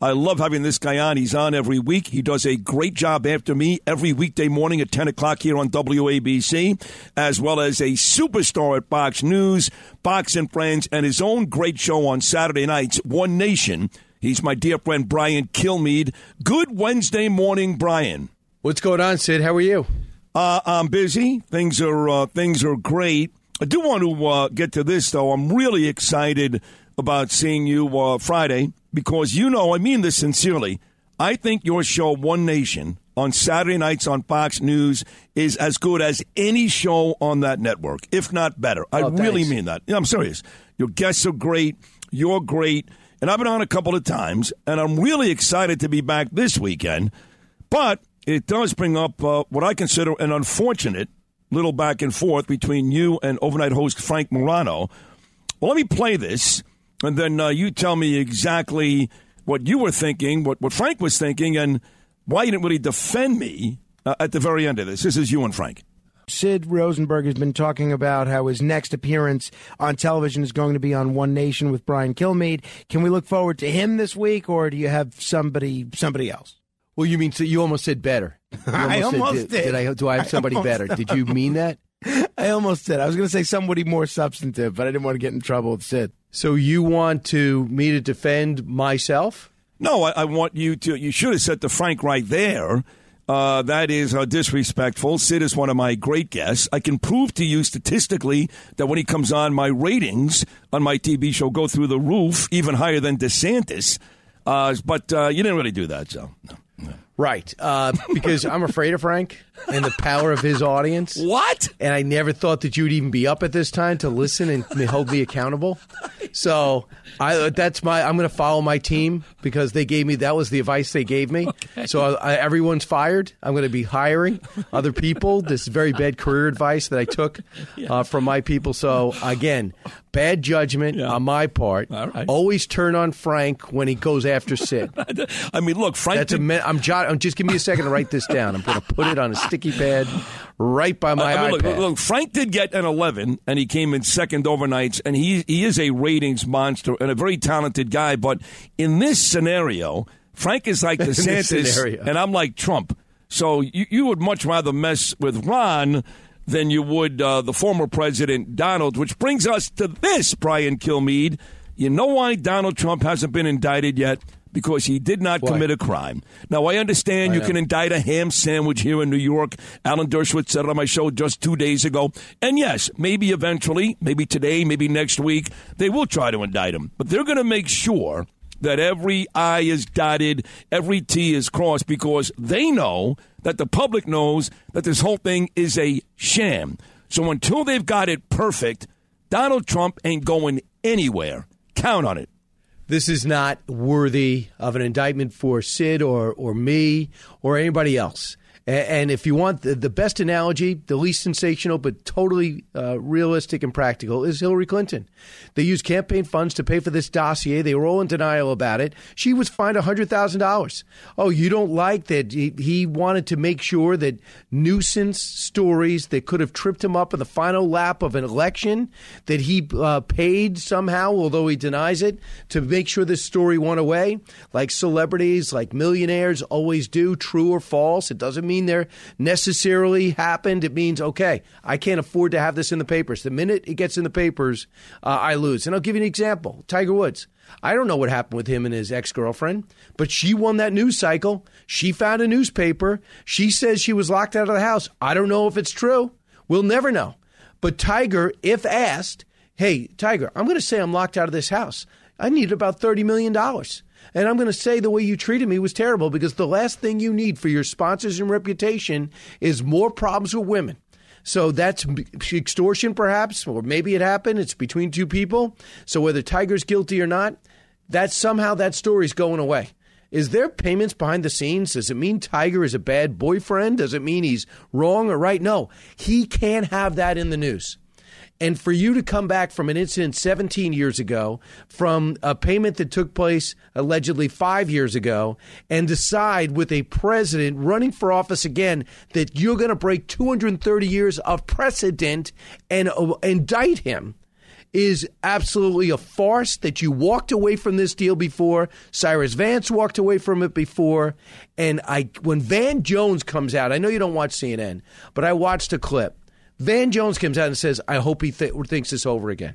I love having this guy on. He's on every week. He does a great job after me every weekday morning at 10 o'clock here on WABC, as well as a superstar at Fox News, Fox and Friends, and his own great show on Saturday nights, One Nation. He's my dear friend Brian Kilmeade. Good Wednesday morning, Brian. What's going on, Sid? How are you? Uh, I'm busy. Things are uh, things are great. I do want to uh, get to this though. I'm really excited about seeing you uh, Friday because you know, I mean this sincerely. I think your show, One Nation, on Saturday nights on Fox News is as good as any show on that network, if not better. I Oh, really mean that. Yeah, I'm serious. Your guests are great. You're great. And I've been on a couple of times, and I'm really excited to be back this weekend. But it does bring up uh, what I consider an unfortunate little back and forth between you and overnight host Frank Morano. Well, let me play this, and then uh, you tell me exactly what you were thinking, what, what Frank was thinking, and why you didn't really defend me uh, at the very end of this. This is you and Frank. Sid Rosenberg has been talking about how his next appearance on television is going to be on One Nation with Brian Kilmeade. Can we look forward to him this week, or do you have somebody somebody else? Well, you mean so you almost said better. You I said, almost did. I, do I have somebody almost better? Did you mean that? I almost did. I was going to say somebody more substantive, but I didn't want to get in trouble with Sid. So you want to me to defend myself? No, I, I want you to. You should have said to Frank right there. Uh, that is uh, disrespectful. Sid is one of my great guests. I can prove to you statistically that when he comes on, my ratings on my TV show go through the roof, even higher than DeSantis. Uh, but uh, you didn't really do that, so. no. Right. Uh, because I'm afraid of Frank and the power of his audience. What? And I never thought that you'd even be up at this time to listen and hold me accountable. So I that's my I'm going to follow my team because they gave me that was the advice they gave me. So I, everyone's fired. I'm going to be hiring other people. This is very bad career advice that I took uh, from my people. So again, bad judgment on my part. All right. Always turn on Frank when he goes after Sid. I mean, look, Frank. That's a did- min- I'm jot- I'm just give me a second to write this down. I'm going to put it on a sticky pad right by my I mean, look, iPad. look, Frank did get an 11, and he came in second overnights, and he he is a ratings monster and a very talented guy. But in this scenario, Frank is like DeSantis, and I'm like Trump. So you, you would much rather mess with Ron than you would uh, the former president Donald. Which brings us to this, Brian Kilmeade. You know why Donald Trump hasn't been indicted yet? Because he did not commit a crime. Now, I understand I you know. can indict a ham sandwich here in New York. Alan Dershowitz said it on my show just two days ago. And yes, maybe eventually, maybe today, maybe next week, they will try to indict him. But they're going to make sure that every I is dotted, every T is crossed, because they know that the public knows that this whole thing is a sham. So until they've got it perfect, Donald Trump ain't going anywhere. Count on it. This is not worthy of an indictment for Sid or, or me or anybody else. And if you want the, best analogy, the least sensational but totally uh, realistic and practical, is Hillary Clinton. They used campaign funds to pay for this dossier. They were all in denial about it. She was fined $100,000. Oh, you don't like that he, he wanted to make sure that nuisance stories that could have tripped him up in the final lap of an election that he uh, paid somehow, although he denies it, to make sure this story went away, like celebrities, like millionaires always do, true or false. It doesn't mean they're necessarily happened. It means, okay, I can't afford to have this in the papers. The minute it gets in the papers, uh, I lose. And I'll give you an example Tiger Woods. I don't know what happened with him and his ex girlfriend, but she won that news cycle. She found a newspaper. She says she was locked out of the house. I don't know if it's true. We'll never know. But Tiger, if asked, hey, Tiger, I'm going to say I'm locked out of this house. I need about $30 million. And I'm going to say the way you treated me was terrible because the last thing you need for your sponsors and reputation is more problems with women. So that's extortion, perhaps, or maybe it happened. It's between two people. So whether Tiger's guilty or not, that somehow that story's going away. Is there payments behind the scenes? Does it mean Tiger is a bad boyfriend? Does it mean he's wrong or right? No, he can't have that in the news. And for you to come back from an incident 17 years ago, from a payment that took place allegedly five years ago, and decide with a president running for office again that you're going to break 230 years of precedent and uh, indict him is absolutely a farce that you walked away from this deal before. Cyrus Vance walked away from it before. And I when Van Jones comes out, I know you don't watch CNN, but I watched a clip. Van Jones comes out and says, I hope he th- thinks this over again.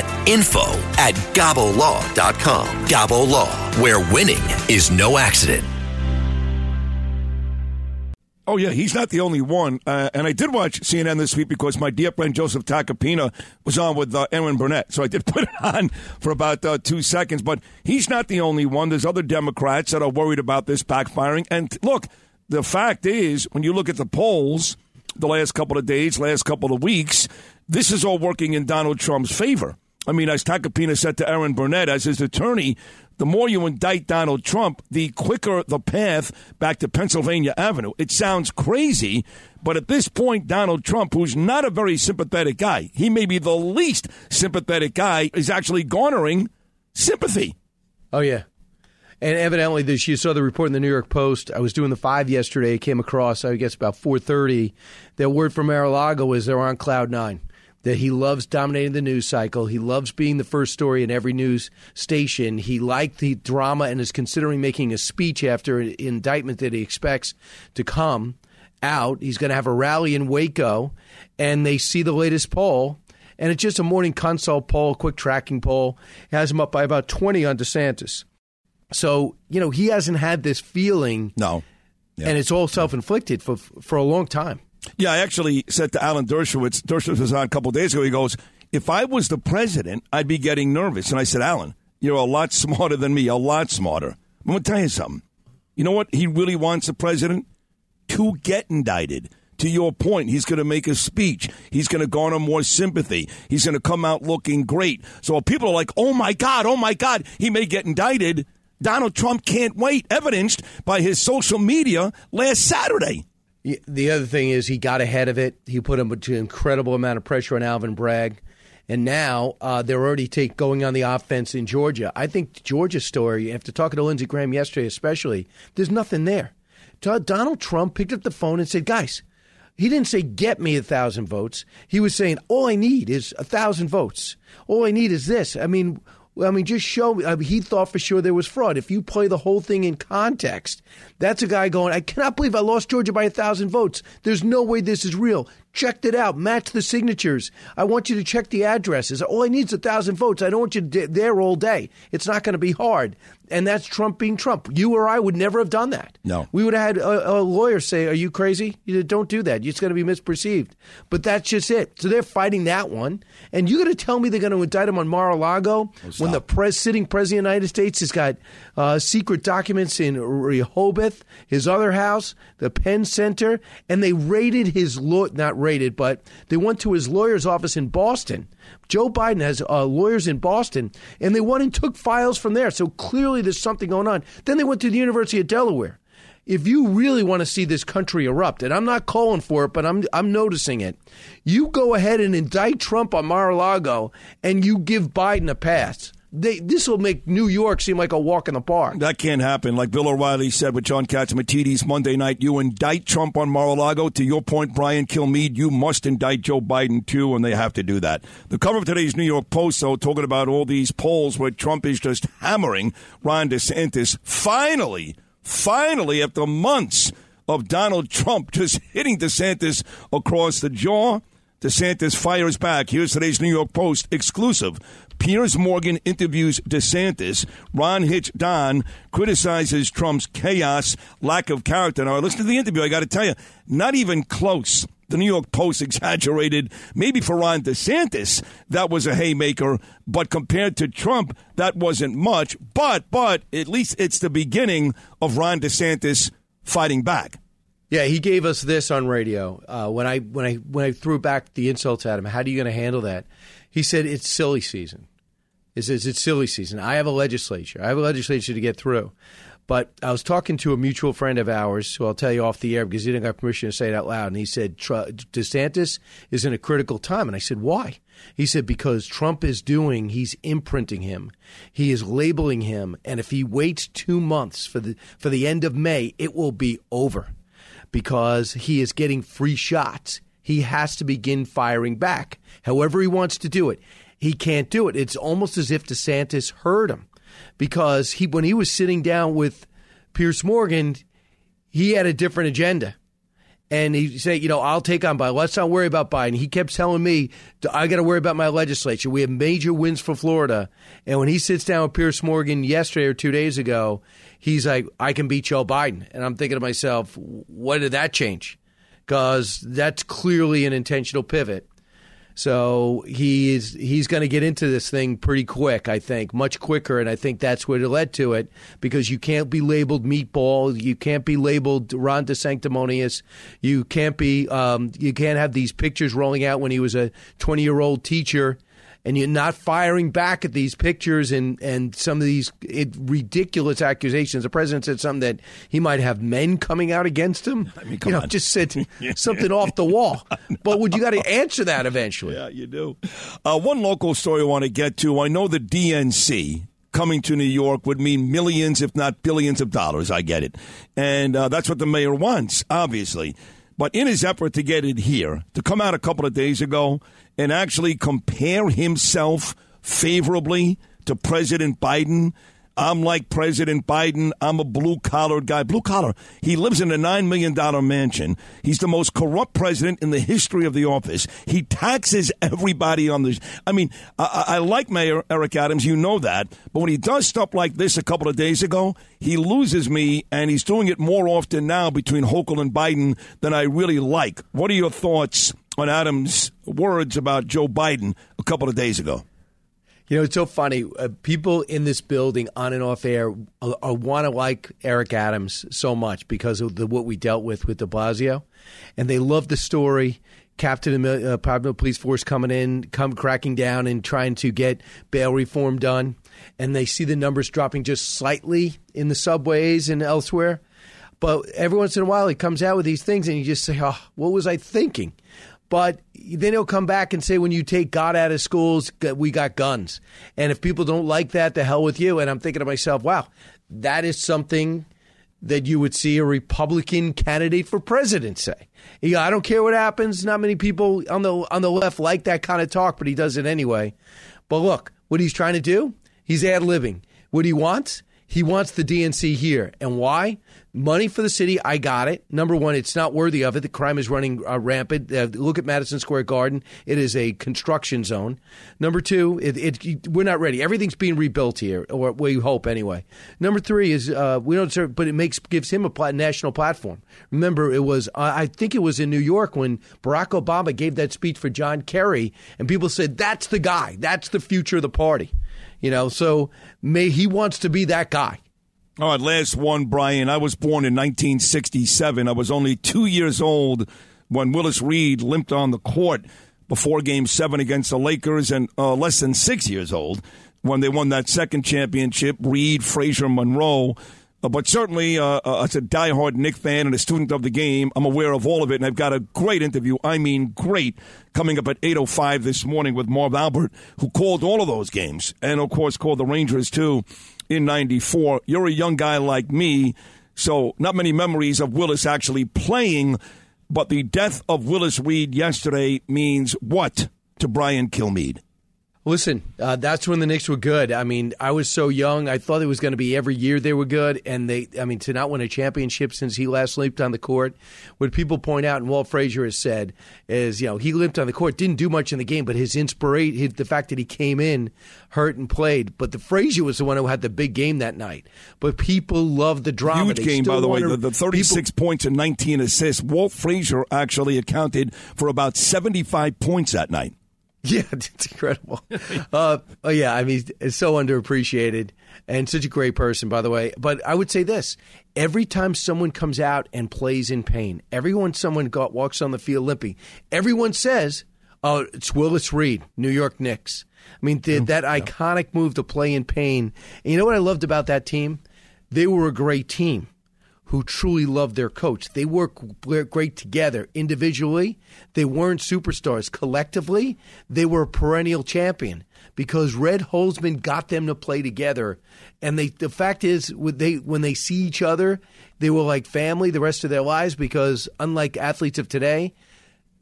at info at gabolaw.com. Gabo Law, where winning is no accident. Oh, yeah, he's not the only one. Uh, and I did watch CNN this week because my dear friend Joseph Tacopina was on with uh, Erin Burnett. So I did put it on for about uh, two seconds. But he's not the only one. There's other Democrats that are worried about this backfiring. And look, the fact is, when you look at the polls the last couple of days, last couple of weeks, this is all working in Donald Trump's favor. I mean, as Tacopina said to Erin Burnett, as his attorney, the more you indict Donald Trump, the quicker the path back to Pennsylvania Avenue. It sounds crazy, but at this point, Donald Trump, who's not a very sympathetic guy, he may be the least sympathetic guy, is actually garnering sympathy. Oh, yeah. And evidently, this you saw the report in the New York Post. I was doing the five yesterday. Came across, I guess, about four thirty. That word from Mar-a-Lago is they're on cloud nine that he loves dominating the news cycle. He loves being the first story in every news station. He liked the drama and is considering making a speech after an indictment that he expects to come out. He's going to have a rally in Waco, and they see the latest poll. And it's just a morning consult poll, quick tracking poll. It has him up by about 20 on DeSantis. So, you know, he hasn't had this feeling. No. Yeah. And it's all self inflicted for, for a long time. Yeah, I actually said to Alan Dershowitz, Dershowitz was on a couple days ago, he goes, if I was the president, I'd be getting nervous. And I said, Alan, you're a lot smarter than me, a lot smarter. I'm going to tell you something. You know what he really wants the president? To get indicted. To your point, he's going to make a speech. He's going to garner more sympathy. He's going to come out looking great. So people are like, oh my God, oh my God, he may get indicted. Donald Trump can't wait, evidenced by his social media last Saturday. The other thing is he got ahead of it. He put him an incredible amount of pressure on Alvin Bragg. And now uh, they're already take, going on the offense in Georgia. I think Georgia's story, after talking to Lindsey Graham yesterday especially, there's nothing there. Donald Trump picked up the phone and said, guys, he didn't say, get me a thousand votes. He was saying, all I need is a thousand votes. All I need is this. I mean, I mean, just show me. I mean, he thought for sure there was fraud. If you play the whole thing in context, that's a guy going, I cannot believe I lost Georgia by a thousand votes. There's no way this is real. Checked it out. Match the signatures. I want you to check the addresses. All I need is a thousand votes. I don't want you there all day. It's not going to be hard and that's Trump being Trump. You or I would never have done that. No, we would have had a, a lawyer say, "Are you crazy? You don't do that. It's going to be misperceived." But that's just it. So they're fighting that one, and you're going to tell me they're going to indict him on Mar-a-Lago oh, when the pres- sitting president of the United States has got uh, secret documents in Rehoboth, his other house, the Penn Center, and they raided his law not raided, but they went to his lawyer's office in Boston Joe Biden has uh, lawyers in Boston, and they went and took files from there. So clearly there's something going on. Then they went to the University of Delaware. If you really want to see this country erupt, and I'm not calling for it, but I'm I'm noticing it, you go ahead and indict Trump on Mar-a-Lago, and you give Biden a pass they, this will make New York seem like a walk in the park. That can't happen. Like Bill O'Reilly said with John Catsimatidis Monday night, you indict Trump on Mar-a-Lago. To your point, Brian Kilmeade, you must indict Joe Biden too, and they have to do that. The cover of today's New York Post, though, talking about all these polls where Trump is just hammering Ron DeSantis. Finally, finally, after months of Donald Trump just hitting DeSantis across the jaw, DeSantis fires back. Here's today's New York Post exclusive. Piers Morgan interviews DeSantis. Ron Hitch Don criticizes Trump's chaos, lack of character. Now, listen to the interview. I got to tell you, not even close. The New York Post exaggerated. Maybe for Ron DeSantis, that was a haymaker, but compared to Trump, that wasn't much. But, but at least it's the beginning of Ron DeSantis fighting back. Yeah, he gave us this on radio uh, when I when I when I threw back the insults at him. How are you going to handle that? He said it's silly season. He says it's silly season. I have a legislature. I have a legislature to get through. But I was talking to a mutual friend of ours, who I'll tell you off the air because he didn't have permission to say it out loud. And he said, DeSantis is in a critical time. And I said, why? He said, because Trump is doing, he's imprinting him. He is labeling him. And if he waits two months for the, for the end of May, it will be over because he is getting free shots. He has to begin firing back, however he wants to do it. He can't do it. It's almost as if DeSantis heard him because he, when he was sitting down with Piers Morgan, he had a different agenda. And he said, you know, I'll take on Biden. Let's not worry about Biden. He kept telling me, I got to worry about my legislature. We have major wins for Florida. And when he sits down with Piers Morgan yesterday or two days ago, he's like, I can beat Joe Biden. And I'm thinking to myself, what did that change? Because that's clearly an intentional pivot. So he's he's going to get into this thing pretty quick, I think, much quicker, and I think that's what it led to it because you can't be labeled meatball, you can't be labeled Ron DeSanctimonious, you can't be um, you can't have these pictures rolling out when he was a twenty year old teacher and you're not firing back at these pictures and, and some of these it, ridiculous accusations. The president said something that he might have men coming out against him. I mean, you know, on. just said something off the wall. But would you got to answer that eventually? Yeah, you do. Uh, one local story I want to get to. I know the DNC coming to New York would mean millions, if not billions of dollars. I get it. And uh, that's what the mayor wants, obviously. But in his effort to get it here, to come out a couple of days ago and actually compare himself favorably to President Biden. I'm like President Biden. I'm a blue collar guy. Blue collar. He lives in a $9 million mansion. He's the most corrupt president in the history of the office. He taxes everybody on this. I mean, I, I like Mayor Eric Adams. You know that. But when he does stuff like this a couple of days ago, he loses me, and he's doing it more often now between Hochul and Biden than I really like. What are your thoughts on Adams' words about Joe Biden a couple of days ago. You know, it's so funny. Uh, people in this building, on and off air, uh, uh, want to like Eric Adams so much because of the, what we dealt with with De Blasio, and they love the story. Captain of the uh, Police Force coming in, come cracking down and trying to get bail reform done, and they see the numbers dropping just slightly in the subways and elsewhere. But every once in a while, he comes out with these things, and you just say, "Oh, what was I thinking?" But then he'll come back and say, when you take God out of schools, we got guns. And if people don't like that, the hell with you. And I'm thinking to myself, wow, that is something that you would see a Republican candidate for president say. I don't care what happens. Not many people on the on the left like that kind of talk, but he does it anyway. But look, what he's trying to do, he's ad libbing. What he wants, he wants the DNC here. And why? Money for the city, I got it. Number one, it's not worthy of it. The crime is running uh, rampant. Uh, look at Madison Square Garden; it is a construction zone. Number two, it, it, we're not ready. Everything's being rebuilt here, or we hope anyway. Number three is uh, we don't serve, but it makes gives him a national platform. Remember, it was I think it was in New York when Barack Obama gave that speech for John Kerry, and people said that's the guy, that's the future of the party. You know, so may he wants to be that guy. All right, last one, Brian. I was born in 1967. I was only two years old when Willis Reed limped on the court before Game Seven against the Lakers, and uh, less than six years old when they won that second championship. Reed, Frazier, Monroe. Uh, but certainly, uh, uh, as a diehard Knick fan and a student of the game, I'm aware of all of it, and I've got a great interview. I mean, great, coming up at 8:05 this morning with Marv Albert, who called all of those games, and of course called the Rangers too in 94. You're a young guy like me, so not many memories of Willis actually playing, but the death of Willis Reed yesterday means what to Brian Kilmeade? Listen, uh, that's when the Knicks were good. I mean, I was so young. I thought it was going to be every year they were good. And they, I mean, to not win a championship since he last limped on the court, what people point out, and Walt Frazier has said, is, you know, he limped on the court, didn't do much in the game, but his inspiration, the fact that he came in, hurt and played. But the Frazier was the one who had the big game that night. But people love the drama. Huge They game, by the way. The, the 36 points and 19 assists. Walt Frazier actually accounted for about 75 points that night. Yeah, it's incredible. uh, oh yeah, I mean, it's so underappreciated and such a great person, by the way. But I would say this: every time someone comes out and plays in pain, everyone someone got, walks on the field limping, everyone says, "Oh, it's Willis Reed, New York Knicks." I mean, the, that iconic move to play in pain. And you know what I loved about that team? They were a great team who truly loved their coach. They work great together individually. They weren't superstars. Collectively, they were a perennial champion because Red Holzman got them to play together. And they, the fact is, when they when they see each other, they were like family the rest of their lives. Because unlike athletes of today,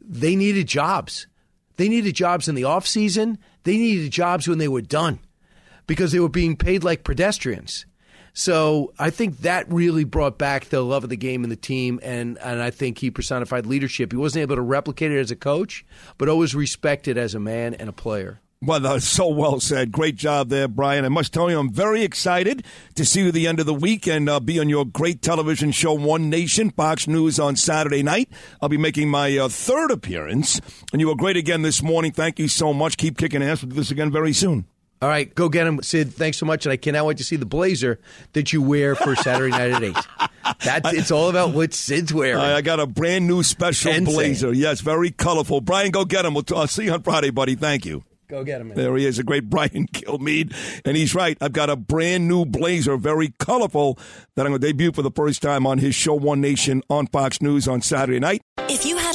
they needed jobs. They needed jobs in the off season. They needed jobs when they were done because they were being paid like pedestrians. So I think that really brought back the love of the game and the team, and, and I think he personified leadership. He wasn't able to replicate it as a coach, but always respected as a man and a player. Well, that's so well said. Great job there, Brian. I must tell you, I'm very excited to see you at the end of the week and uh, be on your great television show, One Nation, Fox News on Saturday night. I'll be making my uh, third appearance, and you were great again this morning. Thank you so much. Keep kicking ass. We'll do this again very soon. All right, go get him, Sid. Thanks so much, and I cannot wait to see the blazer that you wear for Saturday night at eight. That's it's all about what Sid's wearing. I, I got a brand new special Insane. blazer. Yes, very colorful. Brian, go get him. We'll t- I'll see you on Friday, buddy. Thank you. go get him. Man. There he is, a great Brian Kilmeade. And he's right. I've got a brand new blazer, very colorful, that I'm going to debut for the first time on his show, One Nation, on Fox News on Saturday night. If you had